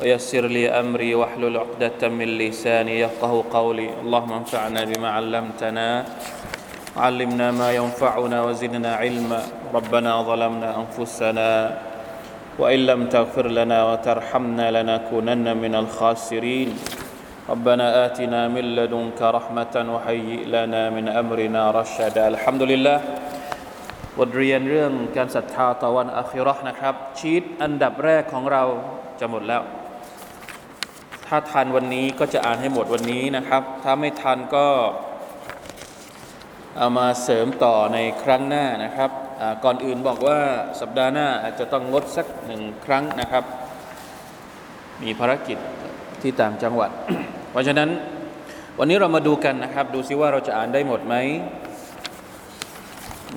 ويسر لي أمري واحلل عقدة من لساني يفقه قولي اللهم انفعنا بما علمتنا علمنا ما ينفعنا وزدنا علما ربنا ظلمنا أنفسنا وإن لم تغفر لنا وترحمنا لنكونن من الخاسرين ربنا آتنا من لدنك رحمة وهيئ لنا من أمرنا رشدا الحمد لله บทเรียนเรื่องการศรัทธาต่อวันอาคิเราะห์นะครับ ชีตอันดับแรกของเราจะหมดแล้ว ถ้าทันวันนี้ก็จะอ่านให้หมดวันนี้นะครับ ถ้าไม่ทันก็เอามาเสริมต่อในครั้งหน้านะครับ ก่อนอื่นบอกว่าสัปดาห์หน้าอาจจะต้องงดสักหนึ่งครั้งนะครับ มีภารกิจที่ต่างจังหวัด เพราะฉะนั้นวันนี้เรามาดูกันนะครับ ดูซิว่าเราจะอ่านได้หมดไหม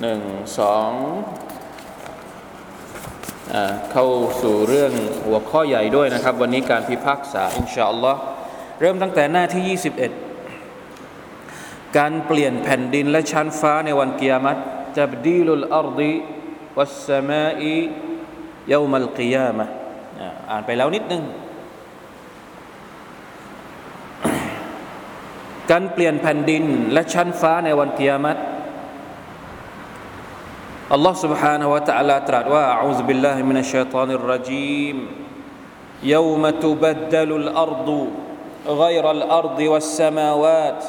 หนึ่งสอง เข้าสู่เรื่องหัวข้อใหญ่ด้วยนะครับ วันนี้การพิพากษาอินชาอัลลอฮ์เริ่มตั้งแต่หน้าที่ 21 การเปลี่ยนแผ่นดินและชั้นฟ้าในวันกิยามัตจับดีลุลอัรดีวัสสมาอียามัลกิยามะอ่านไปแล้วนิดนึง การเปลี่ยนแผ่นดินและชั้นฟ้าในวันกิยามัต อัลลอฮ์ سبحانه และ تعالى ตรัสว่า أعوذ بالله من الشيطان الرجيم يوم تبدل الأرض غير الأرض والسماوات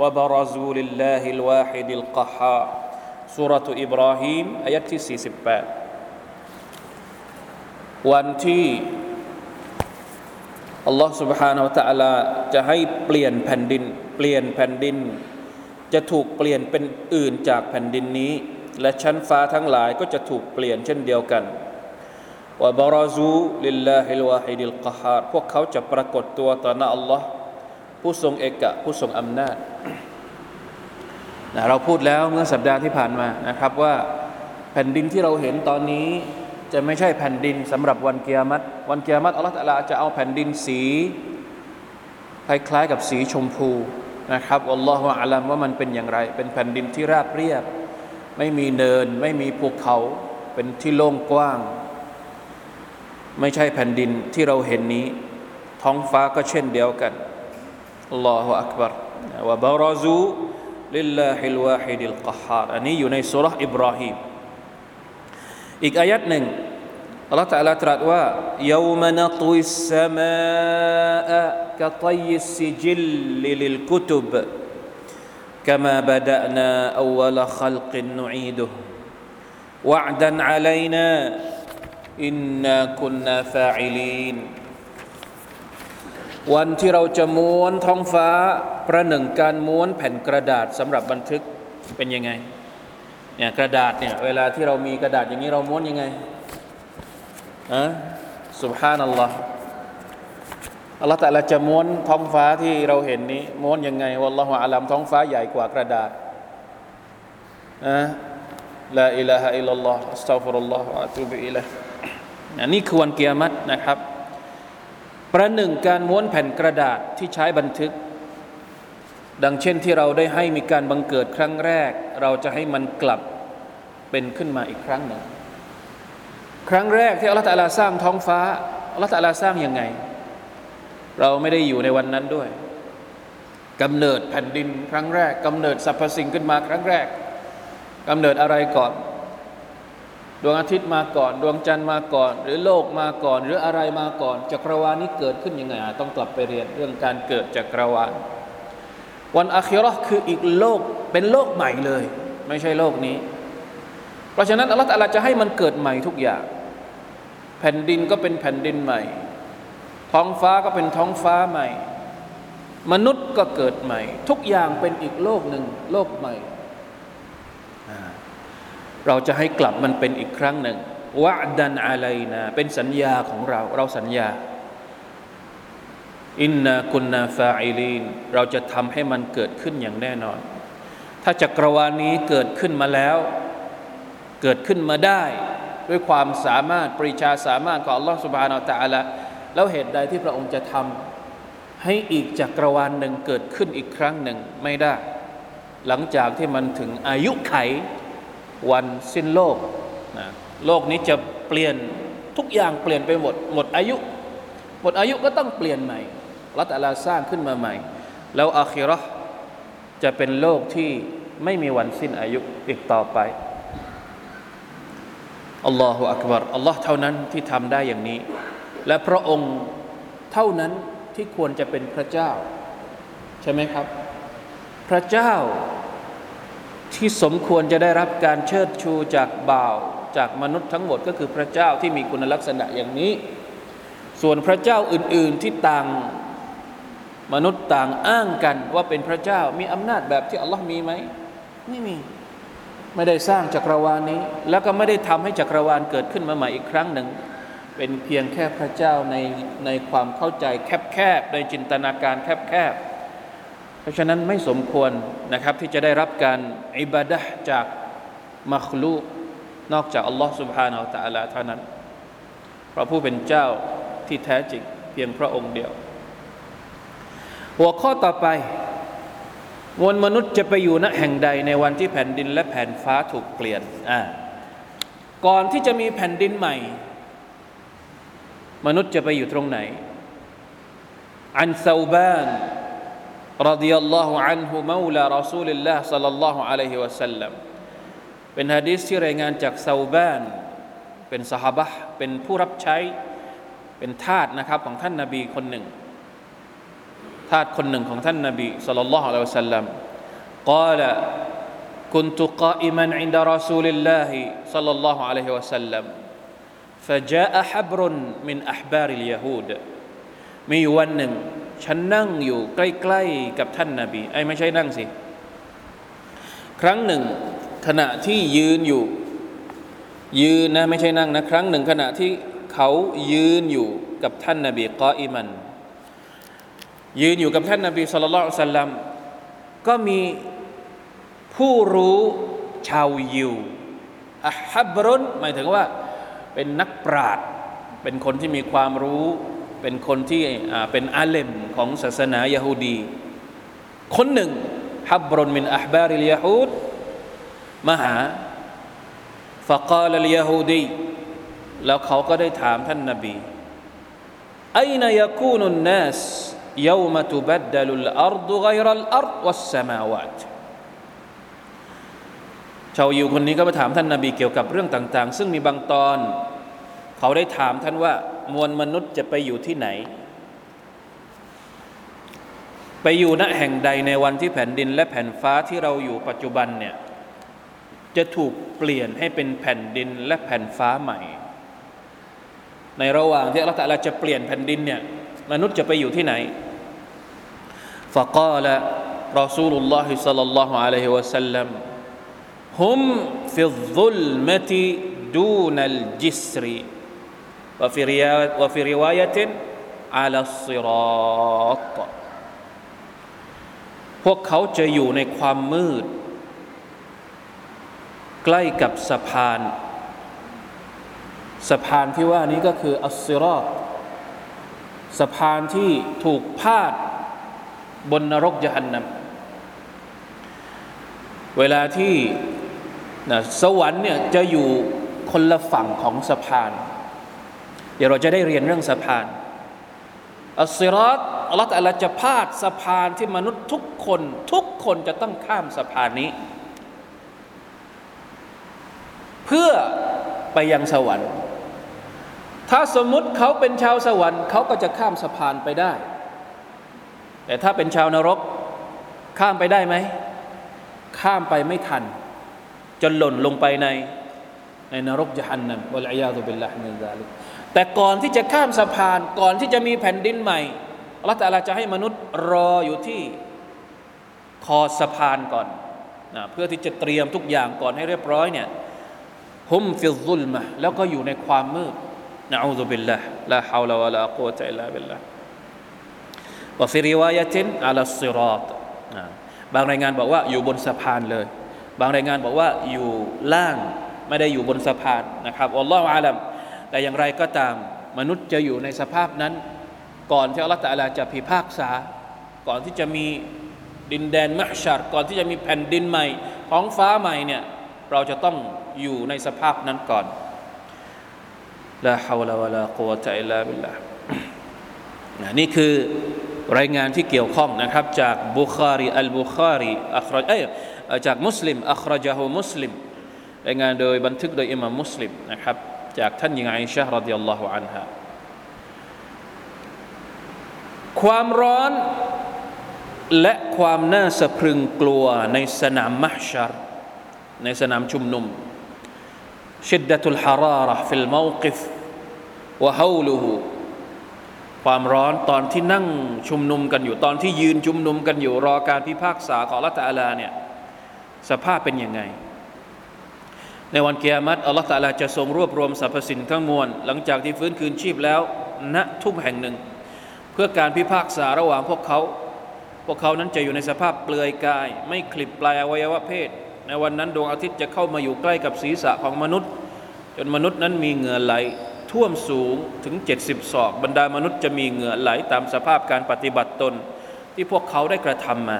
وبرزوا لله الواحد القهار سورة إبراهيم อายะที่ 48 วันที่อัลลอฮ์ سبحانه และ تعالى จะให้เปลี่ยนแผ่นดิน เปลี่ยนแผ่นดิน จะถูกเปลี่ยนเป็นอื่นจากแผ่นดินนี้ และชั้นฟ้าทั้งหลายก็จะถูกเปลี่ยนเช่นเดียวกันوبرزوا لله الواحد القهارพวกเขาจะปรากฏตัวต่อหน้าอัลลอฮ์ผู้ทรงเอกะผู้ทรงอำนาจนะเราพูดแล้วเมื่อสัปดาห์ที่ผ่านมานะครับว่าแผ่นดินที่เราเห็นตอนนี้จะไม่ใช่แผ่นดินสำหรับวันกิยามะฮ์วันกิยามะฮ์อัลลอฮ์ตะลาจะเอาแผ่นดินสี คล้ายๆกับสีชมพูนะครับالله أعلمว่ามันเป็นอย่างไร เป็นแผ่นดินที่ราบเรียบ ไม่มีเนิน ไม่มีภูเขา เป็นที่โล่งกว้าง ไม่ใช่แผ่นดินที่เราเห็นนี้ ท้องฟ้าก็เช่นเดียวกันอัลลอฮฺอักบารวะบาราซูลิลลาฮิลวาฮิดิลกฮาร์อันนี้อยู่ในสุรษอิบราฮิมอีกอายัดหนึ่งอัลลอฮฺตะลาตรัสว่า يوم نطوي السماء كطي السجل للكتب كما بدأنا أول خلق نعيده وعدا علينا إنا كنا فاعلين วันที่เราจะม้วนท้องฟ้าประหนึ่งการม้วนแผ่นกระดาษสำหรับบันทึกเป็นยังไงเนี่ยกระดาษเนี่ยเวลาที่เรามีกระดาษอย่างนี้เราม้วนยังไงอะสุบฮานัลลอฮ์ อัลลอฮฺแต่ละจะม้วนท้องฟ้าที่เราเห็นนี้ ม้วนยังไงวัลลอฮฺอาลัมท้องฟ้าใหญ่กว่ากระดาษอะลาอิลาฮะอิลลัลลอฮ์อัสตัฟุรุลลอฮ์อะตูบิอิลัยอันนี้คือวันเกียรตินะครับ ประหนึ่งการม้วนแผ่นกระดาษที่ใช้บันทึก ดังเช่นที่เราได้ให้มีการบังเกิดครั้งแรก เราจะให้มันกลับเป็นขึ้นมาอีกครั้งหนึ่ง ครั้งแรกที่อัลลอฮฺตะลาสร้างท้องฟ้าอัลลอฮฺตะลาสร้างยังไง เราไม่ได้อยู่ในวันนั้นด้วยกำเนิดแผ่นดินครั้งแรกกำเนิดสรรพสิ่งขึ้นมาครั้งแรกกำเนิดอะไรก่อน ดวงอาทิตย์มาก่อน ดวงจันทร์มาก่อน หรือโลกมาก่อน หรืออะไรมาก่อนจักรวาลนี้เกิดขึ้นยังไงต้องกลับไปเรียนเรื่องการเกิดจักรวาลวันอาคิราคืออีกโลกเป็นโลกใหม่เลย ไม่ใช่โลกนี้ เพราะฉะนั้นอัลลอฮฺจะให้มันเกิดใหม่ทุกอย่าง แผ่นดินก็เป็นแผ่นดินใหม่ ท้องฟ้าก็เป็นท้องฟ้าใหม่ มนุษย์ก็เกิดใหม่ ทุกอย่างเป็นอีกโลกหนึ่งโลกใหม่ เราจะให้กลับมันเป็นอีกครั้งหนึ่งวะดันอะไรนะเป็นสัญญาของเรา เราสัญญา อินนาคุนนาฟาอิลีนเราจะทำให้มันเกิดขึ้นอย่างแน่นอน ถ้าจักรวาลนี้เกิดขึ้นมาแล้ว เกิดขึ้นมาได้ ด้วยความสามารถปริชาสามารถของอัลลอฮฺสุบฮานาอัลตะละ แล้วเหตุใดที่พระองค์จะทำให้อีกจักรวาลหนึ่งเกิดขึ้นอีกครั้งหนึ่งไม่ได้ หลังจากที่มันถึงอายุไขวันสิ้นโลกนะโลกนี้จะเปลี่ยนทุกอย่างเปลี่ยนไปหมด หมดอายุ หมดอายุก็ต้องเปลี่ยนใหม่รัตอัลาสร้างขึ้นมาใหม่ แล้วอาคิรอจะเป็นโลกที่ไม่มีวันสิ้นอายุอีกต่อไปอัลลอฮฺอักบารอัลลอฮ์เท่านั้นที่ทำได้อย่างนี้ และพระองค์เท่านั้นที่ควรจะเป็นพระเจ้า ใช่ไหมครับ พระเจ้าที่สมควรจะได้รับการเชิดชูจากบ่าวจากมนุษย์ทั้งหมดก็คือพระเจ้าที่มีคุณลักษณะอย่างนี้ ส่วนพระเจ้าอื่น ๆที่ต่างมนุษย์ต่างอ้างกันว่าเป็นพระเจ้ามีอำนาจแบบที่อัลลอฮ์มีไหมไม่มีไม่ได้สร้างจักรวาลนี้ แล้วก็ไม่ได้ทำให้จักรวาลเกิดขึ้นมาใหม่อีกครั้งหนึ่ง เป็นเพียงแค่พระเจ้าในในความเข้าใจแคบๆในจินตนาการแคบๆเพราะฉะนั้นไม่สมควรนะครับที่จะได้รับการอิบาดะจากมัคลูกนอกจากอัลลอฮ์ سبحانه และ تعالى เท่านั้นเพราะผู้เป็นเจ้าที่แท้จริงเพียงพระองค์เดียว หัวข้อต่อไปมวลมนุษย์จะไปอยู่ณแห่งใดในวันที่แผ่นดินและแผ่นฟ้าถูกเปลี่ยนอ่าก่อนที่จะมีแผ่นดินใหม่ มนุษย์จะไปอยู่ตรงไหน อันซาบาน رضي الله عنه مولى رسول الله صلى الله عليه وسلم เป็นฮะดีษที่รายงานจากซาบาน เป็นสหบะเป็นผู้รับใช้ เป็นทาสนะครับของท่านนาบีคนหนึ่ง ทาสคนหนึ่งของท่านนาบีสัลลัลลอฮุอะลัยฮิวะสัลลัม قال كنت قائما عند رسول الله صلى الله عليه وسلم فجاء حبر من أحبار اليهود มีอยู่วันหนึ่ง ฉันนั่งอยู่ใกล้ๆกับท่านนาบีไอ้ไม่ใช่นั่งสิ ครั้งหนึ่งขณะที่ยืนอยู่ ยืนนะไม่ใช่นั่งนะครั้งหนึ่งขณะที่เขายืนอยู่กับท่านนาบีกออิมัน ยืนอยู่กับท่านนาบีสุลต่านสัลลัมก็มีผู้รู้ชาวยิวอัฮับรุนหมายถึงว่า เป็นนักปราชญ์เป็นคนที่มีความรู้ เป็นคนที่เป็นอาเลมของศาสนายะฮูดี คนหนึ่งฮับรุนมินอัฮบาริลยาฮูดมาหา فقال اليهودي แล้วเขาก็ได้ถามท่านนาบี أين يكون الناس يوم تبدل الأرض غير الأرض والسماوات ชาวยิวคนนี้ก็มาถามท่านนาบีเกี่ยวกับเรื่องต่าง ๆ ซึ่งมีบางตอน เขาได้ถามท่านว่ามวลมนุษย์จะไปอยู่ที่ไหน ไปอยู่ณแห่งใดในวันที่แผ่นดินและแผ่นฟ้าที่เราอยู่ปัจจุบันเนี่ยจะถูกเปลี่ยนให้เป็นแผ่นดินและแผ่นฟ้าใหม่ ในระหว่างที่อัลลอฮฺจะเปลี่ยนแผ่นดินเนี่ยมนุษย์จะไปอยู่ที่ไหน فقال رسول الله صلى الله عليه وسلم هم في الظلمة دون الجسر وفي رواية, وفي رواية على الصراط พวกเขาจะอยู่ในความมืด ใกล้กับสะพาน สะพานที่ว่านี้ก็คืออัสซิรอตสะพานที่ถูกพาดบนนรกยหันนำเวลาที่ นะสวรรค์เนี่ยจะอยู่คนละฝั่งของสะพาน เดี๋ยวเราจะได้เรียนเรื่องสะพานอัสซิรอตอัลลอฮฺอัลจะพาดสะพานที่มนุษย์ทุกคนทุกคนจะต้องข้ามสะพานนี้ เพื่อไปยังสวรรค์ ถ้าสมมุติเขาเป็นชาวสวรรค์เขาก็จะข้ามสะพานไปได้ แต่ถ้าเป็นชาวนรก ข้ามไปได้ไหม ข้ามไปไม่ทัน จนหล่นลงไปในในนรกยะฮันนัมวะลัยยาตุบิลลาฮิมินซาลิกแต่ก่อนที่จะข้ามสะพานก่อนที่จะมีแผ่นดินใหม่อัลลอฮฺตะลาจะให้มนุษย์รออยู่ที่คอสะพานก่อนนะเพื่อที่จะเตรียมทุกอย่างก่อนให้เรียบร้อยเนี่ยฮุมฟิลซุลมะแล้วก็อยู่ในความมืดنعوذ بالله لا حول ولا قوة إلا بالله وفي رواية على الصراطบางรายงานบอกว่าอยู่บนสะพานเลย บางรายงานบอกว่าอยู่ล่างไม่ได้อยู่บนสะพานนะครับالله أعلمแต่อย่างไรก็ตามมนุษย์จะอยู่ในสภาพนั้น ก่อนที่อัลลอฮฺตะลาจะพิพากษา ก่อนที่จะมีดินแดนมะห์ชัรก่อนที่จะมีแผ่นดินใหม่ท้องฟ้าใหม่เนี่ยเราจะต้องอยู่ในสภาพนั้นก่อนلا حول ولا قوة إلا باللهนี่คือรายงานที่เกี่ยวข้องนะครับ จากบุคารีอัลบุคารีأخرجه จากมุสลิมأخرجه مسلمรายงานโดยบันทึกโดยอิมามมุสลิมนะครับจากท่านหญิงอาอิชะฮ์ رضي الله عنهاความร้อนและความน่าสะพรึงกลัวในสนามมัชชัรในสนามชุมนุมชิดดะตุลฮาราระฟิลมาวกิฟวะฮาวลูฮูความร้อนตอนที่นั่งชุมนุมกันอยู่ตอนที่ยืนชุมนุมกันอยู่รอการพิพากษาของละตาลาเนี่ย สภาพเป็นยังไง ในวันเกียรติอัลลอฮฺตาลาจะทรงรวบรวมสรรพสิ่งทั้งมวล หลังจากที่ฟื้นคืนชีพแล้วณทุ่มแห่งหนึ่ง เพื่อการพิพากษาระหว่างพวกเขา พวกเขานั้นจะอยู่ในสภาพเปลือยกาย ไม่คลิปปลายอวัยวะเพศ ในวันนั้นดวงอาทิตย์จะเข้ามาอยู่ใกล้กับศีรษะของมนุษย์ จนมนุษย์นั้นมีเหงื่อไหลท่วมสูงถึง 70 ศอก บรรดามนุษย์จะมีเหงื่อไหลตามสภาพการปฏิบัติตน ที่พวกเขาได้กระทำมา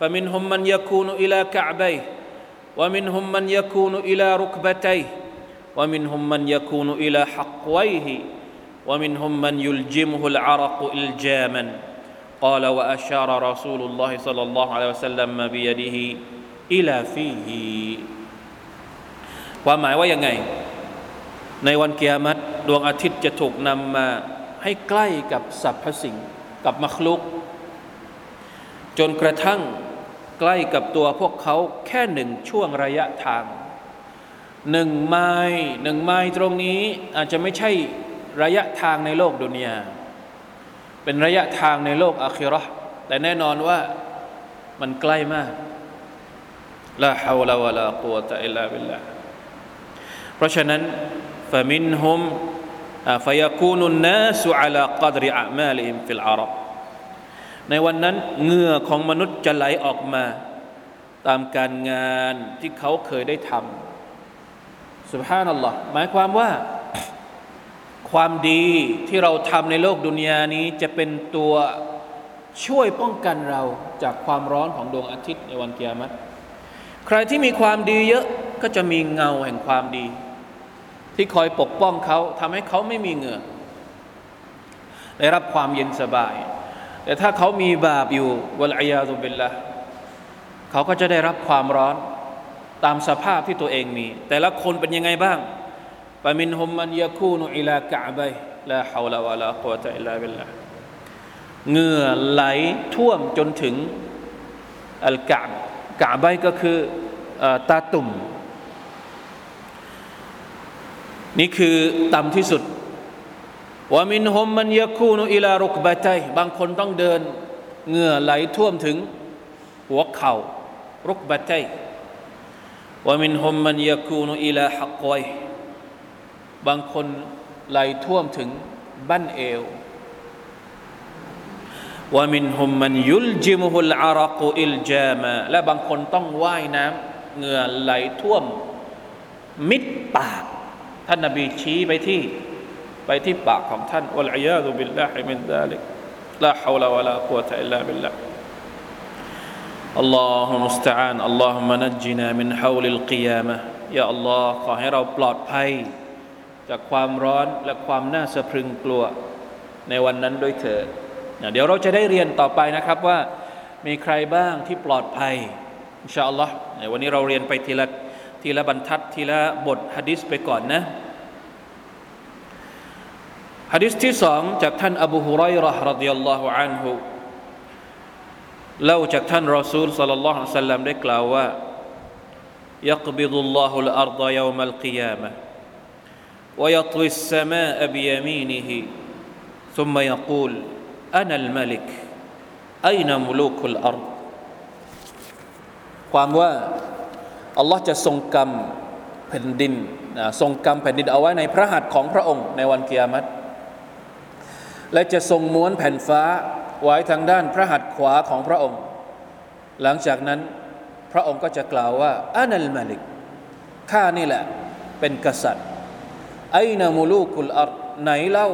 فمنهم من يكون إلى كعبيه ومنهم من يكون إلى ركبتيه ومنهم من يكون إلى حقويه ومنهم من يلجمه العرق إلجاما قال وأشار رسول الله صلى الله عليه وسلم بيده إلى فيه ความหมายว่ายังไง ในวันเกียรติดวงอาทิตย์จะถูกนำมาให้ใกล้กับสรรพสิ่ง กับมัคลุก จนกระทั่ง ใกล้กับตัวพวกเขาแค่หนึ่งช่วงระยะทางหนึ่งไมล์หนึ่งไมล์ตรงนี้อาจจะไม่ใช่ระยะทางในโลกดุนยาเป็นระยะทางในโลกอาคิรอแต่แน่นอนว่ามันใกล้มากลาฮาวลาวะลากัวตะอิลลาบิลลาเพราะฉะนั้นฟะมินฮุมفيكون الناس على قدر أعمالهم في العرق ในวันนั้นเหงื่อของมนุษย์จะไหลออกมา ตามการงานที่เขาเคยได้ทำسبحان اللهหมายความว่า ความดีที่เราทำในโลกดุนยานี้จะเป็นตัวช่วยป้องกันเราจากความร้อนของดวงอาทิตย์ในวันกิยามะฮ์ใครที่มีความดีเยอะก็จะมีเงาแห่งความดี ที่คอยปกป้องเขาทำให้เขาไม่มีเหงื่อได้รับความเย็นสบาย แต่ถ้าเขามีบาปอยู่วลอยาตุบิลละเขาก็จะได้รับความร้อนตามสภาพที่ตัวเองมี แต่ละคนเป็นยังไงบ้างปามินฮุมมันยาคูนุอิลากะบัยลาฮาวลาวะลากุตะอิลลาบิลละเหงื่อไหลท่วมจนถึงอัลกะกะบัยก็คือตาตุ่ม นี่คือต่ำที่สุด ว่ามินฮมมันยาคูนุอิลารุกบะไตบางคนต้องเดินเหงื่อไหลท่วมถึงหัวเข่ารุกบะไตว่ามินฮมมันยาคูนุอิลาฮักอยบางคนไหลท่วมถึงบั้นเอวومنهم من يلجمه العرق إلجاماและบางคนต้องว่ายน้ำเหงื่อไหลท่วม มิดปาก ท่านนบีชี้ไปที่ ไปที่ปากของท่านวะลัยยาตุบิลลาฮิมินดาลิกลาฮาวลาวะลากุวะตะอิลลาบิลลา الله المستعان اللهم نجنا من حول القيامة ยาอัลลอฮ์ขอให้เราปลอดภัย จากความร้อนและความน่าสะพรึงกลัว ในวันนั้นด้วยเถิดเดี๋ยวเราจะได้เรียนต่อไปนะครับว่า มีใครบ้างที่ปลอดภัยอินชาอัลลอฮ์วันนี้เราเรียนไปทีละทีละบรรทัดทีละบทฮะดิษไปก่อนนะ ฮะดิษที่สองจากท่านอบูฮุไรรห์รดิยัลลอฮุอันฮุเล่าจากท่านรอซูลสัลลัลลอฮุอะลัยฮิสัลลัมได้กล่าวว่า يقبض الله الأرض يوم القيامة ويطوي السماء بيمينه ثم يقول أنا الملك أين ملوك الأرض ความว่าอัลลอฮ์จะทรงกรรมแผ่นดินทรงกรรมแผ่นดินเอาไว้ในพระหัตถ์ของพระองค์ในวันกิยามัต และจะทรงม้วนแผ่นฟ้าไว้ทางด้านพระหัตถ์ขวาของพระองค์ หลังจากนั้นพระองค์ก็จะกล่าวว่าอานัลมาลิกข้านี่แหละเป็นกษัตริย์ไอนามูลูกุลอัรไหนเล่า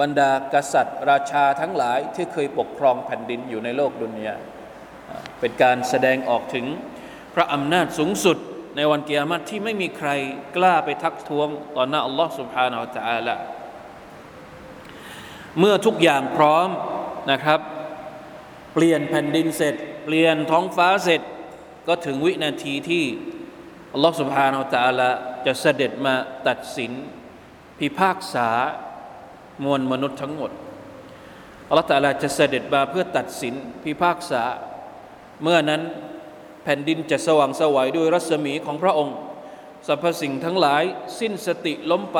บรรดากษัตริย์ ราชาทั้งหลายที่เคยปกครองแผ่นดินอยู่ในโลกดุนยาเป็นการแสดงออกถึงพระอำนาจสูงสุดในวันกิยามัตที่ไม่มีใครกล้าไปทักท้วงต่อหน้าอัลลอฮ์ سبحانه และ تعالى เมื่อทุกอย่างพร้อมนะครับ เปลี่ยนแผ่นดินเสร็จ เปลี่ยนท้องฟ้าเสร็จ ก็ถึงวินาทีที่อัลลอฮฺสุบฮานาอัลตะลาจะเสด็จมาตัดสิน พิพากษามวลมนุษย์ทั้งหมดอัลลอฮฺตะลาจะเสด็จมาเพื่อตัดสินพิพากษา เมื่อนั้นแผ่นดินจะสว่างสวัยด้วยรัศมีของพระองค์สรรพสิ่งทั้งหลายสิ้นสติล้มไป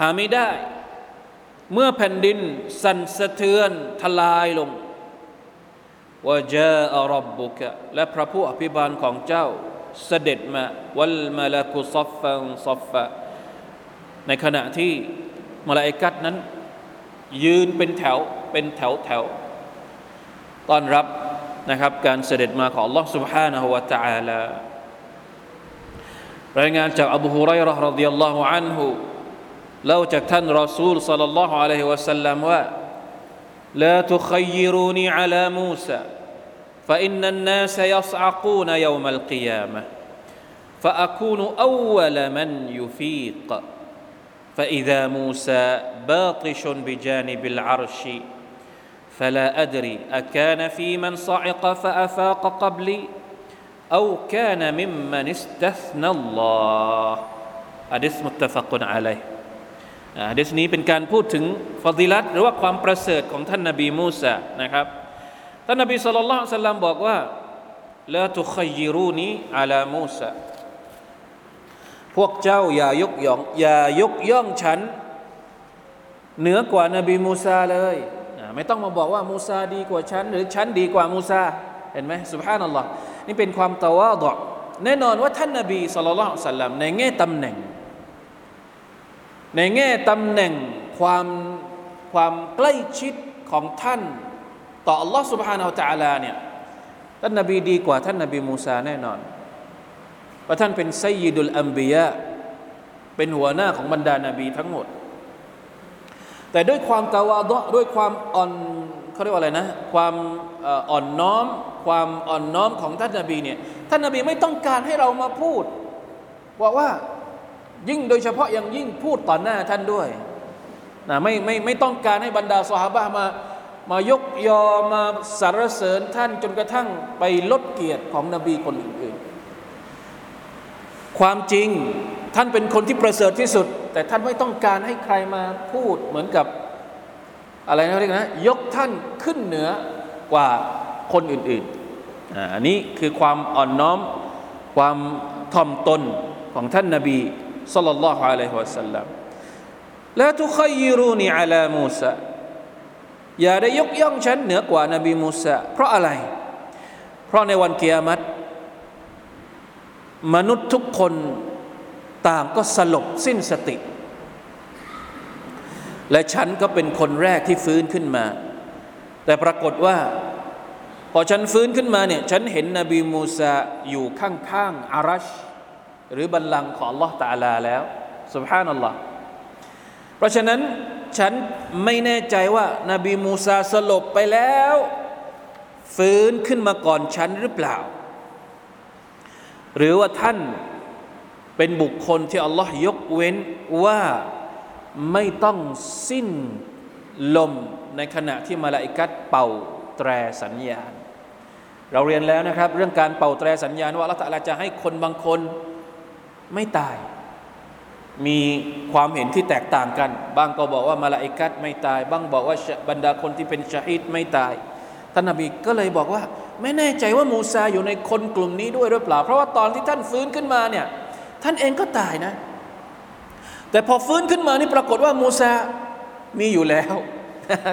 หาไม่ได้ เมื่อแผ่นดินสั่นสะเทือนทลายลงว่าจาอัรับบุกะและพระผู้อภิบาลของเจ้าเสด็จมาวัลมาลากุซัฟฟังซัฟฟะในขณะที่มาลาอิกัดนั้น ยืนเป็นแถวเป็นแถวแถวต้อนรับนะครับการเสด็จมาของ Allah سبحانه และ تعالى รายงานจากอบูฮุไรร์รดิยัลลอฮุอันฮุ เล่าจากท่านรอซูลสัลลัลลอฮุอะลัยฮิวะสัลลัมว่า لا تخيروني على موسى فإن الناس يصعقون يوم القيامة فأكون أول من يفيق فإذا موسى باطش بجانب العرش فلا أدري أكان في من صعق فأفاق قبلي أو كان ممن استثنى الله حديث متفق عليه ฮะดิษนี้เป็นการพูดถึงฟาดิลัตหรือว่าความประเสริฐของท่านนบีมูซานะครับท่านนบีสุลต่านสัลลัมบอกว่าละตุขยิรูนีอาลามูซาพวกเจ้าอย่ายกย่องอย่ายกย่องฉัน เหนือกว่านบีมูซาเลยไม่ต้องมาบอกว่ามูซาดีกว่าฉัน หรือฉันดีกว่ามูซาเห็นไหมสุบฮานัลลอฮ์นี่เป็นความตะวาดะแน่นอนว่าท่านนบีสุลต่านสัลลัมในแง่ตำแหน่ง ในแง่ตำแหน่งความความใกล้ชิดของท่าน ต่อ Allah سبحانه และ تعالى เนี่ยท่านนบีดีกว่าท่านนบีมูซาแน่นอนเพราะท่านเป็นไซยิดุลอัมบียะเป็นหัวหน้าของบรรดานาบีทั้งหมด แต่ด้วยความตาวาดะด้วยความอ่อนเขาเรียกว่าอะไรนะความอ่อนน้อม ความอ่อนน้อมของท่านนาบีเนี่ยท่านนาบีไม่ต้องการให้เรามาพูดว่าว่า ยิ่งโดยเฉพาะอย่างยิ่งพูดต่อหน้าท่านด้วยนะไม่ไม่ไม่ต้องการให้บรรดาสหาบะมามายกยอมาสรรเสริญท่านจนกระทั่งไปลดเกียรติของนบีคนอื่นๆ ความจริงท่านเป็นคนที่ประเสริฐที่สุด แต่ท่านไม่ต้องการให้ใครมาพูดเหมือนกับอะไรนะเรียกนะยกท่านขึ้นเหนือกว่าคนอื่นๆอันนี้คือความอ่อนน้อมความถ่อมตนของท่านนาบี สัลลัลลอฮุอะลัยฮิวะสัลลัมละทุขยิรูนีอัลามูซาอย่าได้ยกย่องฉันเหนือกว่านบีมูซาเพราะอะไร เพราะในวันเกียรติมนุษย์ทุกคนต่างก็สลบสิ้นสติ และฉันก็เป็นคนแรกที่ฟื้นขึ้นมา แต่ปรากฏว่า พอฉันฟื้นขึ้นมาเนี่ย ฉันเห็นนบีมูซาอยู่ข้างๆอารัช หรือบัลลังก์ของ Allah ตาลาแล้วสุบฮานัลลอฮ์เพราะฉะนั้นฉันไม่แน่ใจว่านาบีมูซาสลบไปแล้ว ฟื้นขึ้นมาก่อนฉันหรือเปล่า หรือว่าท่านเป็นบุคคลที่อัลลอฮ์ยกเว้นว่าไม่ต้องสิ้นลมในขณะที่มาลาอิกัดเป่าแตรสัญญาณ เราเรียนแล้วนะครับ เรื่องการเป่าแตรสัญญาณว่าอัลลอฮฺจะให้คนบางคน ไม่ตาย มีความเห็นที่แตกต่างกัน บางก็บอกว่ามาลาอิกัดไม่ตาย บางบอกว่าบรรดาคนที่เป็นชาฮิดไม่ตาย ท่านนบีก็เลยบอกว่า ไม่แน่ใจว่ามูซาอยู่ในคนกลุ่มนี้ด้วยหรือเปล่า เพราะว่าตอนที่ท่านฟื้นขึ้นมาเนี่ยท่านเองก็ตายนะ แต่พอฟื้นขึ้นมานี่ปรากฏว่ามูซามีอยู่แล้ว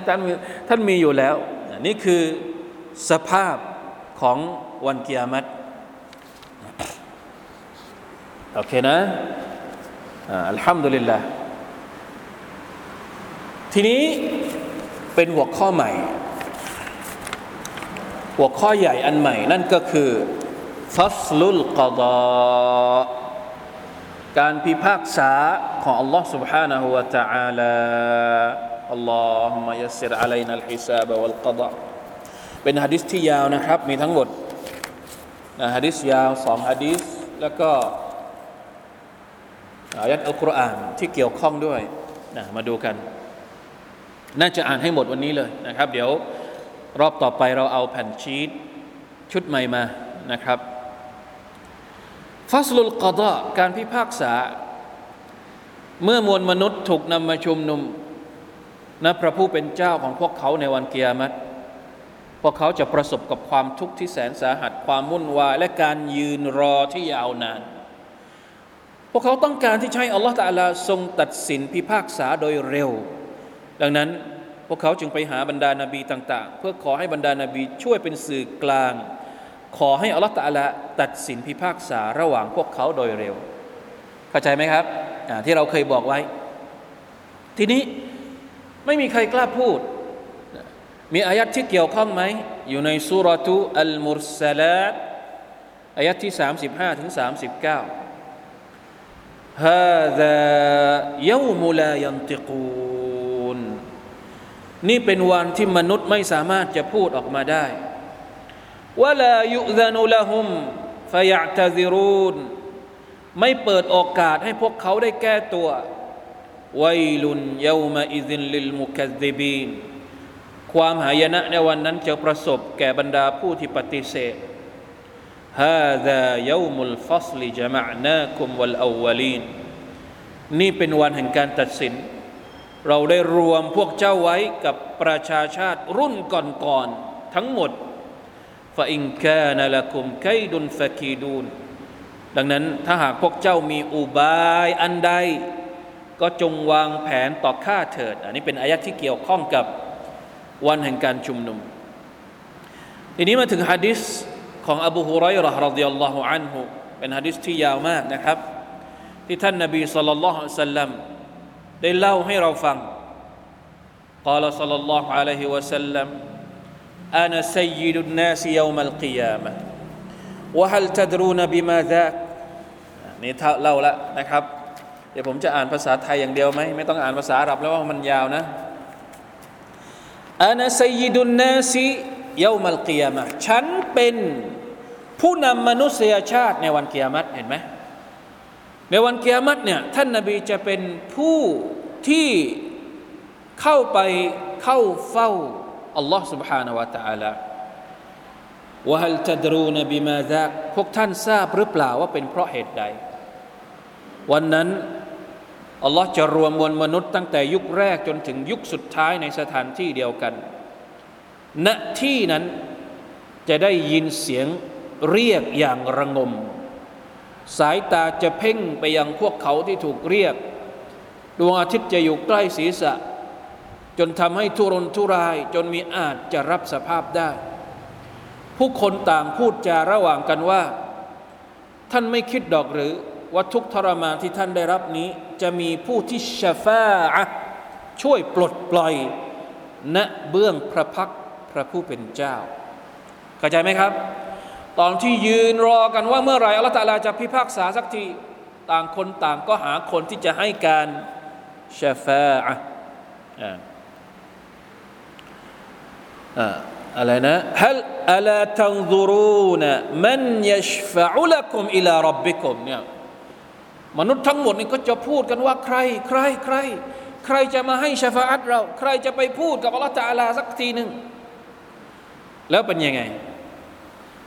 ท่านท่านมีอยู่แล้ว นี่คือสภาพของวันกิยามัต โอเคนะอัลฮัมดุลิลละทีนี้เป็นหัวข้อใหม่ หัวข้อใหญ่อันใหม่ นั่นก็คือฟัสลุลกดาการพิพากษาของ Allah سبحانه และ تعالى อัลลอฮุมะยัสซิรอะลัยนัลฮิซาบวัลกดะเป็นฮะดิษที่ยาวนะครับ มีทั้งหมดนะฮะดิษยาวสองฮะดิษแล้วก็ อายัดอัลกุรอานที่เกี่ยวข้องด้วยนะมาดูกัน น่าจะอ่านให้หมดวันนี้เลยนะครับ เดี๋ยวรอบต่อไปเราเอาแผ่นชีตชุดใหม่มานะครับฟัสลุลกอดะการพิพากษา เมื่อมวลมนุษย์ถูกนำมาชุมนุมนะพระผู้เป็นเจ้าของพวกเขาในวันเกียรติพวกเขาจะประสบกับความทุกข์ที่แสนสาหัสความวุ่นวายและการยืนรอที่ยาวนาน พวกเขาต้องการที่ใช้อัลลอฮฺตาลาทรงตัดสินพิพากษาโดยเร็ว ดังนั้นพวกเขาจึงไปหาบรรดานาบีต่าง ๆ เพื่อขอให้บรรดานาบีช่วยเป็นสื่อกลาง ขอให้อัลลอฮฺตาลาตัดสินพิพากษาระหว่างพวกเขาโดยเร็ว เข้าใจไหมครับที่เราเคยบอกไว้ ทีนี้ไม่มีใครกล้าพูด มีอายัดที่เกี่ยวข้องไหม อยู่ในสุรทูอัลมุรสลัดอายัดที่ 35ถึง39 هذا يوم لا ينطقونนี่เป็นวันที่มนุษย์ไม่สามารถจะพูดออกมาได้ولا يؤذن لهم فيعتذرونไม่เปิดโอกาสให้พวกเขาได้แก้ตัวويل يومئذ للمكذبينความหายนะในวันนั้นจะประสบแก่บรรดาผู้ที่ปฏิเสธ هذا يوم الفصل جمعناكم والأولين" นี่เป็นวันแห่งการตัดสิน เราได้รวมพวกเจ้าไว้กับประชาชาติรุ่นก่อนๆทั้งหมดฟาอินกานละคุมไกดุนฟะกีดูนดังนั้นถ้าหากพวกเจ้ามีอุบายอันใด ก็จงวางแผนต่อข้าเถิด อันนี้เป็นอายะที่เกี่ยวข้องกับวันแห่งการชุมนุม ทีนี้มาถึงฮะดิษ ของอบูฮุไรร์รดิยัลลอฮุอันฮุเป็นฮะดิษที่ยาวมากนะครับ ที่ท่านนบีสุลต่านละฮ์สัลลัมได้เล่าให้เราฟัง قال صلى الله عليه وسلم أنا سيد الناس يوم القيامة وهل تدرون بما ذاك นี่เล่าละนะครับเดี๋ยวผมจะอ่านภาษาไทยอย่างเดียวไหมไม่ต้องอ่านภาษาอาหรับแล้วว่ามันยาวนะอานาไซยิดุนนาซีเยามัลกิยามะฉันเป็น ผู้นำมนุษยชาติในวันกิยามัตเห็นไหมในวันกิยามัตเนี่ยท่านนาบีจะเป็นผู้ที่เข้าไปเข้าเฝ้าอัลลอฮ์ سبحانه และ تعالى วะฮัลตดรูนบิมาซักพวกท่านทราบหรือเปล่าว่าเป็นเพราะเหตุใด วันนั้นอัลลอฮ์จะรวมมวลมนุษย์ตั้งแต่ยุคแรกจนถึงยุคสุดท้ายในสถานที่เดียวกัน ณ ที่นั้นจะได้ยินเสียง เรียกอย่างระงม สายตาจะเพ่งไปยังพวกเขาที่ถูกเรียก ดวงอาทิตย์จะอยู่ใกล้ศีรษะ จนทำให้ทุรนทุรายจนมีอาจจะรับสภาพได้ ผู้คนต่างพูดจาระหว่างกันว่า ท่านไม่คิดดอกหรือว่าทุกทรมานที่ท่านได้รับนี้ จะมีผู้ที่ชฟาช่วยปลดปล่อย ณเบื้องพระพักพระผู้เป็นเจ้าเข้าใจไหมครับ ตอนที่ยืนรอกันว่าเมื่อไรอัลลอฮฺตาลาจะพิพากษาสักทีต่างคนต่างก็หาคนที่จะให้การชฟาอะอะไรนะฮัลอัลาตังซุรูนมันยัชฟะอุลักุมอิลารับบิกุมเนี่ยมนุษย์ทั้งหมดนี่ก็จะพูดกันว่าใคร ใครใคร ใครจะมาให้ชฟาอัตเรา ใครจะไปพูดกับอัลลอฮฺตาลาสักทีหนึ่งแล้วเป็นยังไง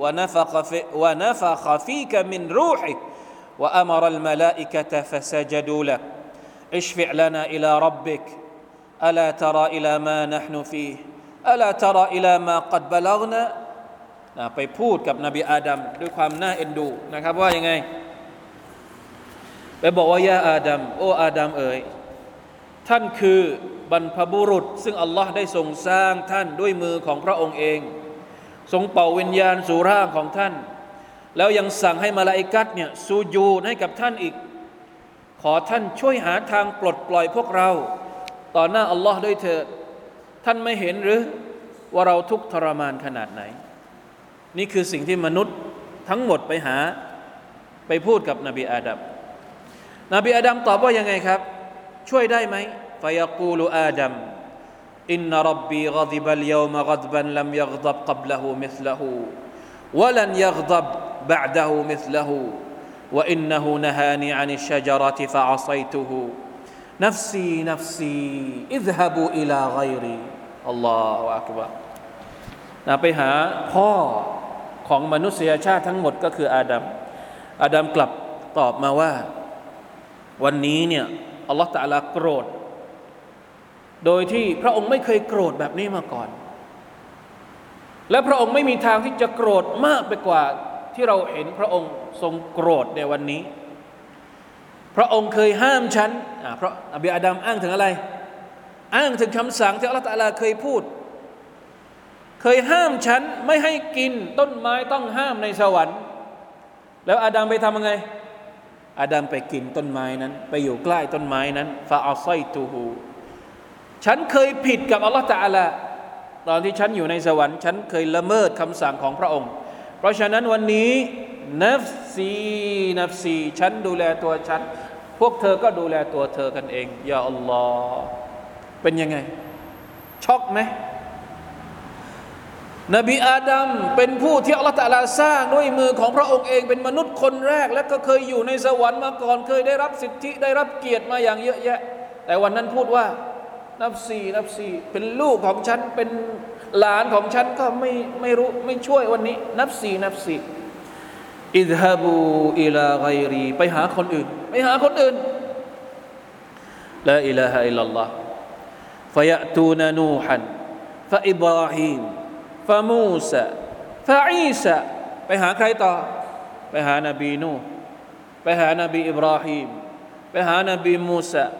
ونفخ, في ونفخ فيك من روحك وأمر الملائكة فسجدوا لك اشفع لنا إلى ربك ألا ترى إلى ما نحن فيه ألا ترى إلى ما قد بلغنا ไปพูดกับนบีอาดัมด้วยความน่าเอ็นดูนะครับว่ายังไงไปบอกว่ายาอาดัมโอ้อาดัมเอ๋ยท่านคือบรรพบุรุษ ซึ่งอัลลอฮ์ได้ทรงสร้างท่านด้วยมือของพระองค์เอง ทรงเป่าวิญญาณสู่ร่างของท่าน แล้วยังสั่งให้มาลาอิกัดเนี่ยสูญูให้กับท่านอีก ขอท่านช่วยหาทางปลดปล่อยพวกเรา ต่อหน้าอัลลอฮ์ด้วยเถิดท่านไม่เห็นหรือว่าเราทุกทรมานขนาดไหน นี่คือสิ่งที่มนุษย์ทั้งหมดไปหาไปพูดกับนบีอาดัมนบีอาดัมตอบว่ายังไงครับ ช่วยได้ไหมฟยกูลูอาดัม อินนรับบีกดิบัลยามกดบันลัมยกดับกับละหูมิสละหู ولن يغضب بعده مثله وانه نهاني عن الشجره فعصيته نفسي نفسي اذهبوا الى غيري الله اكبر นะไปหาพ่อของมนุษยชาติทั้งหมดก็คืออาดัมอาดัมกลับตอบมาว่าวันนี้เนี่ยอัลลอฮฺตะลาโกรธ โดยที่พระองค์ไม่เคยโกรธแบบนี้มาก่อน และพระองค์ไม่มีทางที่จะโกรธมากไปกว่าที่เราเห็นพระองค์ทรงโกรธในวันนี้ พระองค์เคยห้ามฉันเพราะอบีอาดัมอ้างถึงอะไร อ้างถึงคำสั่งที่อัลลอฮฺตะลาเคยพูด เคยห้ามฉันไม่ให้กินต้นไม้ต้องห้ามในสวรรค์ แล้วอาดัมไปทำยังไงอาดัมไปกินต้นไม้นั้น ไปอยู่ใกล้ต้นไม้นั้นفعصيته ฉันเคยผิดกับอัลลอฮฺตาลาตอนที่ฉันอยู่ในสวรรค์ ฉันเคยละเมิดคำสั่งของพระองค์ เพราะฉะนั้นวันนี้نفسي نفسيฉันดูแลตัวฉัน พวกเธอก็ดูแลตัวเธอกันเองيا اللهเป็นยังไง ช็อกไหมนบีอาดัมเป็นผู้ที่อัลลอฮฺตะลาสร้างด้วยมือของพระองค์เองเป็นมนุษย์คนแรก และก็เคยอยู่ในสวรรค์มาก่อนเคยได้รับสิทธิได้รับเกียรติมาอย่างเยอะแยะ แต่วันนั้นพูดว่า นับสี่นับสี่เป็นลูกของฉันเป็นหลานของฉันก็ไม่ไม่รู้ไม่ช่วยวันนี้ นับสี่นับสี่อิดฮาบูอิลาไกรีไปหาคนอื่น ไปหาคนอื่นละอิลาฮะอิลลัลลอฮ์ فيأتون نوحا فإبراهيم ฟามูซาฟาอีซาไปหาใครต่อ ไปหานบีนูไปหานบีอิบราฮิมไปหานบีมูซาไป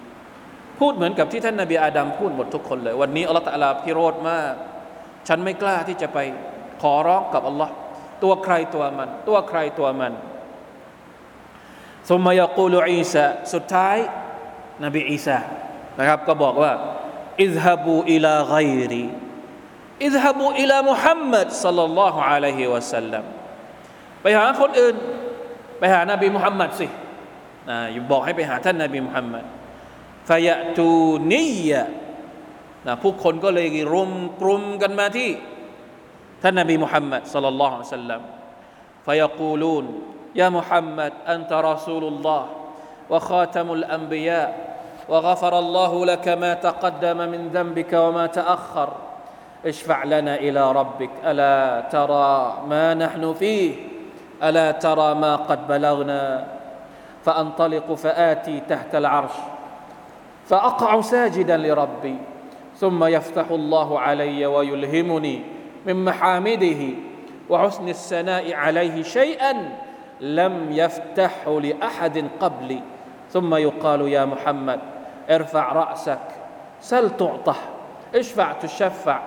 พูดเหมือนกับที่ท่านนบีอาดัมพูดหมดทุกคนเลย วันนี้อัลลอฮฺตะลาพิโรธมาก ฉันไม่กล้าที่จะไปขอร้องกับอัลลอฮ์ตัวใครตัวมัน ตัวใครตัวมันสมมยกูลอีสาสุดท้าย นบีอีสานะครับ ก็บอกว่าอิซฮับูอิลาไกรีอิซฮับูอิลามุฮัมมัดสัลลัลลอฮุอะลัยฮิวะสัลลัมไปหาคนอื่น ไปหานบีมุฮัมมัดสินะอยู่บอกให้ไปหาท่านนบีมุฮัมมัด ฟยะตูนียะนะผู้คนก็เลยรุมกลุ่มกันมาที่ท่านนบีมุฮัมมัดสัลลัลลอฮุอะลัยฮิวะสัลลัม فيقولون يا محمد أنت رسول الله وخاتم الأنبياء وغفر الله لك ما تقدم من ذنبك وما تأخر اشفع لنا إلى ربك ألا ترى ما نحن فيه ألا ترى ما قد بلغنا فأنطلق فآتي تحت العرش فأقع ساجدا لربي ثم يفتح الله علي ويلهمني من محامده وحسن الثناء عليه شيئا لم يفتحه لأحد قبلي ثم يقال يا محمد ارفع رأسك سل تعطه اشفع تشفع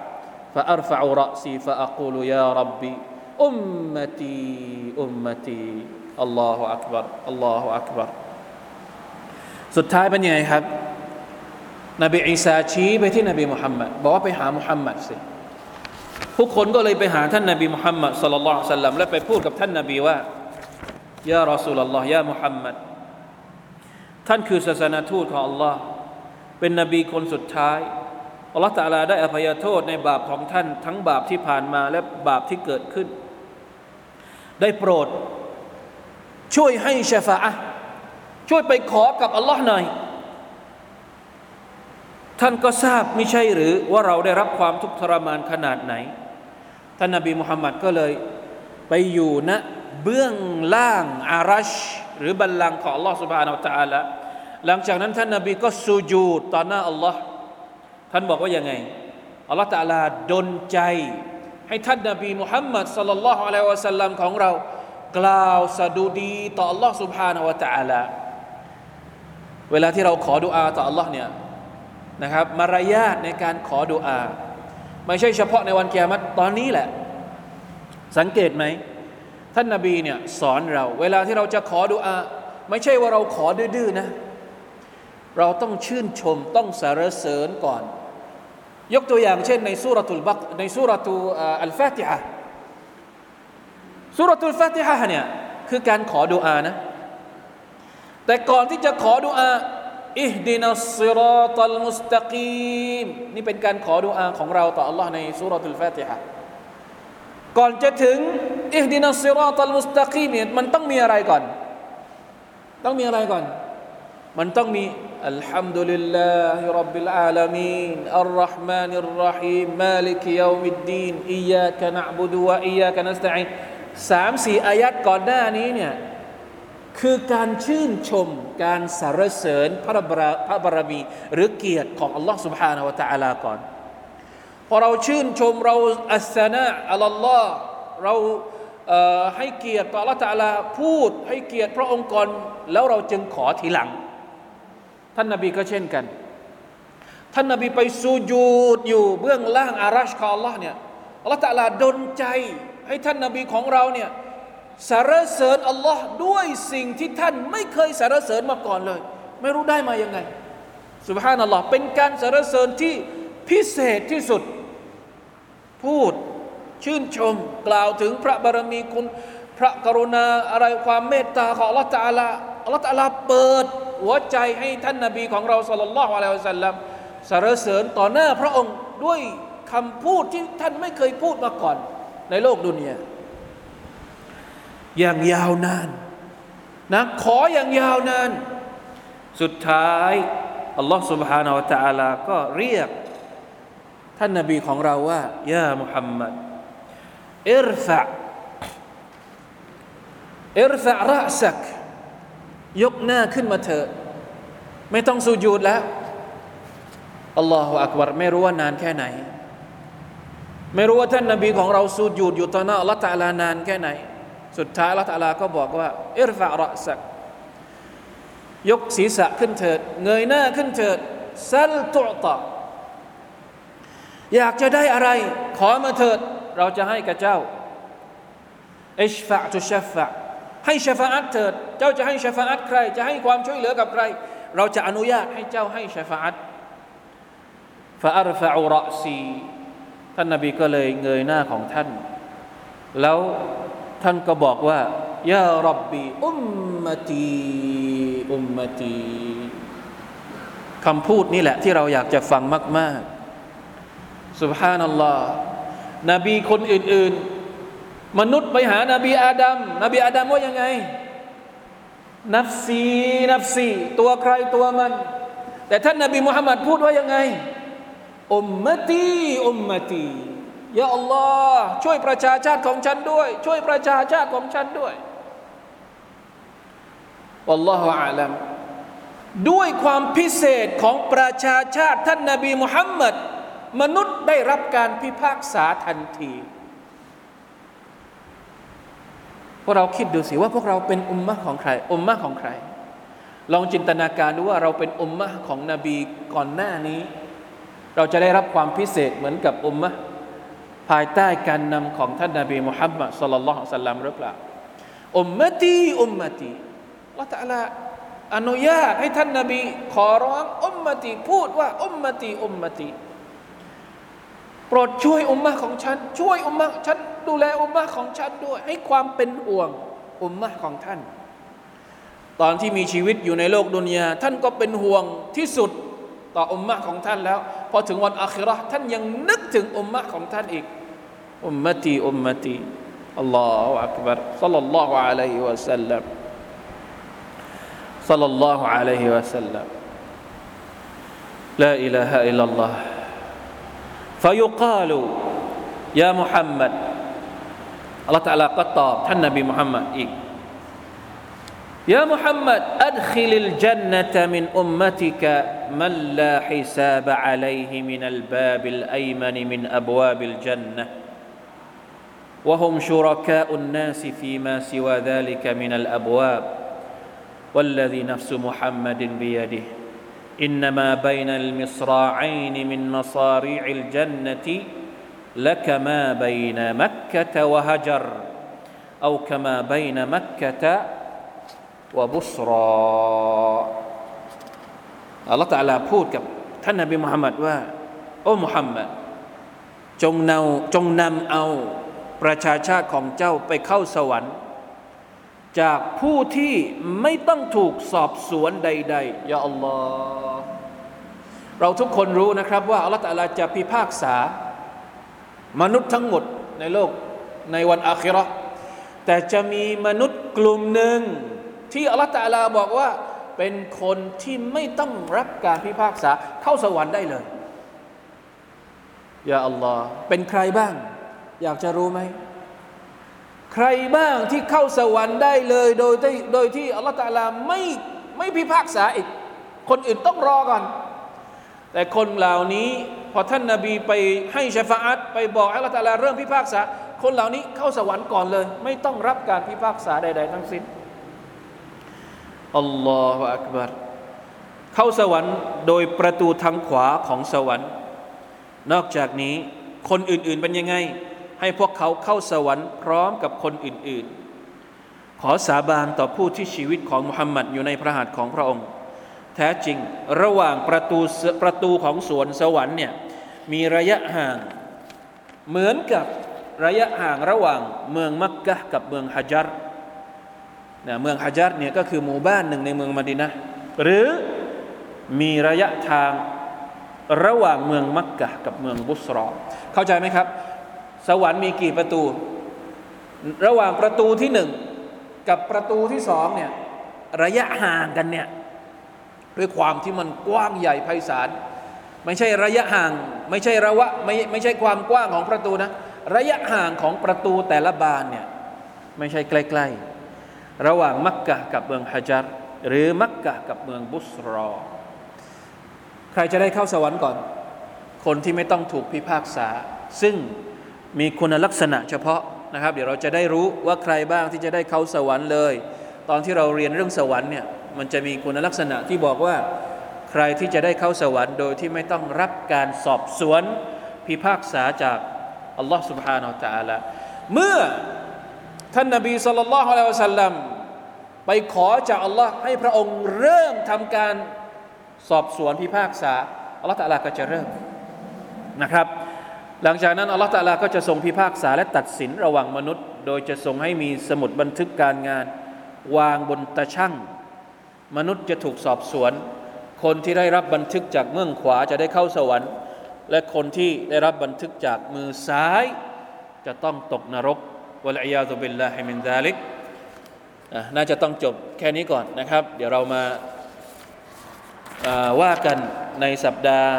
فأرفع رأسي فأقول يا ربي أمتي أمتي الله أكبر الله أكبر สุดท้ายเป็นยังไงครับ นบีอีสาชี้ไปที่นบีมุฮัมมัดบอกว่าไปหามุฮัมมัดสิทุกคนก็เลยไปหาท่านนบีมุฮัมมัดสุลลัลลอฮุซัลลัมและไปพูดกับท่านนบีว่ายารอสูลลอฮ์ยามุฮัมมัดท่านคือศาสนาทูตของ Allah เป็นนบีคนสุดท้ายอัลลอฮฺตาลาได้อภัยโทษในบาปของท่าน ทั้งบาปที่ผ่านมาและบาปที่เกิดขึ้น ได้โปรด ช่วยให้ชฟาอะช่วยไปขอกับอัลลอฮ์หน่อย ท่านก็ทราบไม่ใช่หรือว่าเราได้รับความทุกข์ทรมานขนาดไหน ท่านนบีมุฮัมมัดก็เลยไปอยู่ณเบื้องล่างอารัช หรือบัลลังก์ของอัลลอฮ์ سبحانه และ تعالى หลังจากนั้นท่านนบีก็สูญูดต่อหน้าอัลลอฮ์ท่านบอกว่ายังไงอัลลอฮ์ตาลาดนใจ ให้ท่านนบีมุฮัมมัดสัลลัลลอฮุอะลัยฮิวะสัลลัมของเรา กล่าวสดุดีต่ออัลลอฮ์ سبحانه และ تعالى เวลาที่เราขอดุอาต่ออัลลอฮ์เนี่ย นะครับมารยาทในการขอดุอา ไม่ใช่เฉพาะในวันเกียรติตอนนี้แหละ สังเกตไหม ท่านนาบีเนี่ยสอนเรา เวลาที่เราจะขอดุอา ไม่ใช่ว่าเราขอดื้อๆนะ เราต้องชื่นชมต้องสรรเสริญก่อน ยกตัวอย่างเช่นในสุรทูลบักในสุรทูอัลฟาติฮะสุรทูลฟาติฮะเนี่ยคือการขอดุอานะ แต่ก่อนที่จะขอดุอา อิฮดินัสซิรอตัลมุสตะกีมนี่เป็นการขอดุอาของเราต่อ Allah ในسورة الفاتحةก่อนจะถึงاهدنا الصراط المستقيمเนี่ยมันต้องมีอะไรก่อน ต้องมีอะไรก่อน มันต้องมีالحمد لله رب العالمين الرحمن الرحيم مالك يوم الدين إياك نعبد وإياك نستعينสามสี่อายัดก่อนหน้านี้เนี่ย คือการชื่นชมการสรรเสริญพระบารพระบารมี หรือเกียรติของอัลลอฮ์ سبحانه และ تعالى ก่อนพอเราชื่นชมเราอัสนะอัลลอฮ์เราให้เกียรติต่อละตาลาพูดให้เกียรติพระองค์ก่อนแล้วเราจึงขอทีหลัง ท่านนาบีก็เช่นกัน ท่านนาบีไปสูญูดอยู่เบื้องล่างอารัชของอัลลอฮ์เนี่ยอัลลอฮ์ตาลาดนใจให้ท่านนาบีของเราเนี่ย สรรเสริญอัลลอฮ์ด้วยสิ่งที่ท่านไม่เคยสรรเสริญมาก่อนเลย ไม่รู้ได้มายังไงสุบฮานัลลอฮ์เป็นการสรรเสริญที่พิเศษที่สุด พูดชื่นชมกล่าวถึงพระบารมีคุณพระกรุณาอะไรความเมตตาของอัลลอฮ์ตาลาอัลลอฮ์ตาลาเปิด หัวใจให้ท่านนาบีของเราสัลลัลลอฮุอะลัยฮิวะสัลลัมสรรเสริญต่อหน้าพระองค์ด้วยคำพูดที่ท่านไม่เคยพูดมาก่อนในโลกดุนยา อย่างยาวนานนะขออย่างยาวนาน สุดท้ายอัลลอฮ์ سبحانه และ تعالى ก็เรียก ท่านนบีของเราว่ายามุฮัมมัดอิรฟะอิรฟะรสักยกหน้าขึ้นมาเถอะ ไม่ต้องสูญูดแล้วอัลลอฮฺอักบารไม่รู้ว่านานแค่ไหน ไม่รู้ว่าท่านนบีของเราสูญูดอยู่ต่อหน้าอัลลอฮฺตาลานานแค่ไหน สุดท้ายละตัลาก็บอกว่าอิรฟะรอสักยกศีรษะขึ้นเถิด เงยหน้าขึ้นเถิดซัลตุตะอยากจะได้อะไร ขอมาเถิด เราจะให้กับเจ้าอิชฟะตุชฟะให้ชฟาอัตเถิด เจ้าจะให้ชฟาอัตใคร จะให้ความช่วยเหลือกับใคร เราจะอนุญาตให้เจ้าให้ชฟาอัตฟาอัรฟะอุรอซีท่านนบีก็เลยเงยหน้าของท่าน แล้ว ท่านก็บอกว่ายารับบีอุมมตีอุมมตีคำพูดนี่แหละที่เราอยากจะฟังมาก ๆ สุบฮานัลลอฮ์นบีคนอื่น ๆ มนุษย์ไปหานาบีอาดัมนบีอาดัมว่ายังไง นับซีนับซีตัวใครตัวมัน แต่ท่านนาบีมุฮัมมัดพูดว่ายังไงอุมมตีอุมมตี ยาอัลลอฮ์ช่วยประชาชาติของฉันด้วย ช่วยประชาชาติของฉันด้วยอัลลอฮฺอาลัมด้วยความพิเศษของประชาชาติท่านนาบีมุฮัมมัดมนุษย์ได้รับการพิพากษาทันทีพวกเราคิดดูสิว่าพวกเราเป็นอุมมะของใคร อุมมะของใคร ลองจินตนาการดูว่าเราเป็นอุมมะของนบีก่อนหน้านี้ เราจะได้รับความพิเศษเหมือนกับอุมมะ ภายใต้การนำของท่านนาบีมุฮัมมัดสุลลัลลอฮุสัลลัมหรือเปล่าอุมมตีอุมมตีละตะลาอนุญาตให้ท่านนาบี ขอร้องอุมมตีพูดว่าอุมมตีอุมมตีโปรดช่วยอุมมะของฉัน ช่วยอุมมะฉันดูแลอุมมะของฉันด้วย ให้ความเป็นห่วงอุมมะของท่าน ตอนที่มีชีวิตอยู่ในโลกดุนยาท่านก็เป็นห่วงที่สุดต่ออุมมะของท่านแล้ว พอถึงวันอาคิราท่านยังนึก ถึงอุมมะของท่านอีกอุมมะตีอุมมะตีอัลลอฮฺอักบัรสัลลัลลอฮุอะลัยฮิวะสัลลัม صلى الله عليه وسلم لا إله إلا الله فيقال يا محمد الله تعالى قد طاب النبي محمد إيه يا محمد أدخل الجنة من أمتك من لا حساب عليه من الباب الأيمن من أبواب الجنة. وهم شركاء الناس فيما سوى ذلك من الأبواب. والذي نفس محمد بيده. إنما بين المصراعين من مصاريع الجنة لك ما بين مكة وهجر. أو كما بين วบุสรออัลลอฮฺตะลาพูดกับท่านนบีมุฮัมมัดว่า โอ้มุฮัมมัดจงนำจงนำเอาประชาชาติของเจ้าไปเข้าสวรรค์ จากผู้ที่ไม่ต้องถูกสอบสวนใด ๆ ยาอัลลอฮ์เราทุกคนรู้นะครับว่าอัลลอฮ์จะพิพากษา มนุษย์ทั้งหมดในโลกในวันอาคิรอแต่จะมีมนุษย์กลุ่มหนึ่ง ที่อัลลอฮฺตะลาบอกว่าเป็นคนที่ไม่ต้องรับการพิพากษาเข้าสวรรค์ได้เลยยาอัลลอฮ์เป็นใครบ้าง อยากจะรู้ไหมใครบ้างที่เข้าสวรรค์ได้เลย โดยที่โดยที่อัลลอฮฺตาลาไม่ไม่พิพากษาอีก คนอื่นต้องรอก่อน แต่คนเหล่านี้พอท่านนาบีไปให้ชฟาอัตไปบอกอัลลอฮฺตาลาเริ่มพิพากษา คนเหล่านี้เข้าสวรรค์ก่อนเลย ไม่ต้องรับการพิพากษาใด ๆ ทั้งสิ้น อัลลอฮฺอักบารเข้าสวรรค์โดยประตูทางขวาของสวรรค์ นอกจากนี้คนอื่น ๆ เป็นยังไง ให้พวกเขาเข้าสวรรค์พร้อมกับคนอื่น ๆ ขอสาบานต่อผู้ที่ชีวิตของมุฮัมมัดอยู่ในพระหัตถ์ของพระองค์ แท้จริงระหว่างประตูประตูของสวนสวรรค์เนี่ยมีระยะห่าง เหมือนกับระยะห่างระหว่างเมืองมักกะกับเมืองฮะจัร นะเมืองฮะจัรเนี่ยก็คือหมู่บ้านหนึ่งในเมืองมดินะหรือมีระยะทางระหว่างเมืองมักกะกับเมืองบุสรอเข้าใจไหมครับ สวรรค์มีกี่ประตู ระหว่างประตูที่หนึ่งกับประตูที่สองเนี่ยระยะห่างกันเนี่ยด้วยความที่มันกว้างใหญ่ไพศาลไม่ใช่ระยะห่าง ไม่ใช่ระวะไม่ไม่ใช่ความกว้างของประตูนะ ระยะห่างของประตูแต่ละบานเนี่ยไม่ใช่ใกล้ๆ ระหว่างมักกะกับเมืองฮะจัรหรือมักกะกับเมืองบุสรอ ใครจะได้เข้าสวรรค์ก่อน คนที่ไม่ต้องถูกพิพากษา ซึ่งมีคุณลักษณะเฉพาะนะครับ เดี๋ยวเราจะได้รู้ว่าใครบ้างที่จะได้เข้าสวรรค์เลย ตอนที่เราเรียนเรื่องสวรรค์เนี่ยมันจะมีคุณลักษณะที่บอกว่าใครที่จะได้เข้าสวรรค์โดยที่ไม่ต้องรับการสอบสวนพิพากษาจากอัลลอฮ์ سبحانه และ تعالى เมื่อ ท่านนบีสุลต่านละฮ์อะลัยฮิสัลลัมไปขอจากอัลลอฮ์ให้พระองค์เริ่มทำการสอบสวนพิพากษาอัลลอฮ์ตะลาก็จะเริ่มนะครับหลังจากนั้นอัลลอฮฺตะลาก็จะทรงพิพากษาและตัดสินระหว่างมนุษย์ โดยจะทรงให้มีสมุดบันทึกการงาน วางบนตะช่างมนุษย์จะถูกสอบสวน คนที่ได้รับบันทึกจากเมืองขวาจะได้เข้าสวรรค์ และคนที่ได้รับบันทึกจากมือซ้าย จะต้องตกนรก วะลัยยาตุบิลลาฮิมินซาลิกน่าจะต้องจบแค่นี้ก่อนนะครับ เดี๋ยวเรามาว่ากันในสัปดาห์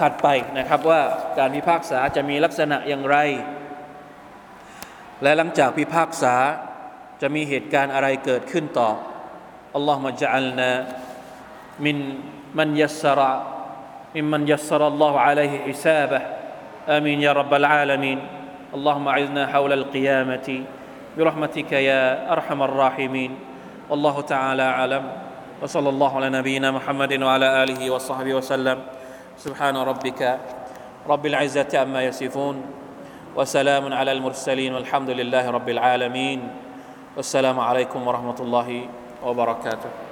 ถัดไปนะครับว่าการพิพากษาจะมีลักษณะอย่างไร และหลังจากพิพากษาจะมีเหตุการณ์อะไรเกิดขึ้นต่ออัลลอฮฺมะจัลนามินมันยัสระมินมันยัสระอัลลอฮฺอะลัยฮิอิ اللهم اعذنا حول القيامة برحمتك يا أرحم الراحمين. والله تعالى أعلم. وصلى الله على نبينا محمد وعلى آله وصحبه وسلم. سبحان ربك رب العزة عما يصفون. وسلام على المرسلين. والحمد لله رب العالمين. والسلام عليكم ورحمة الله وبركاته.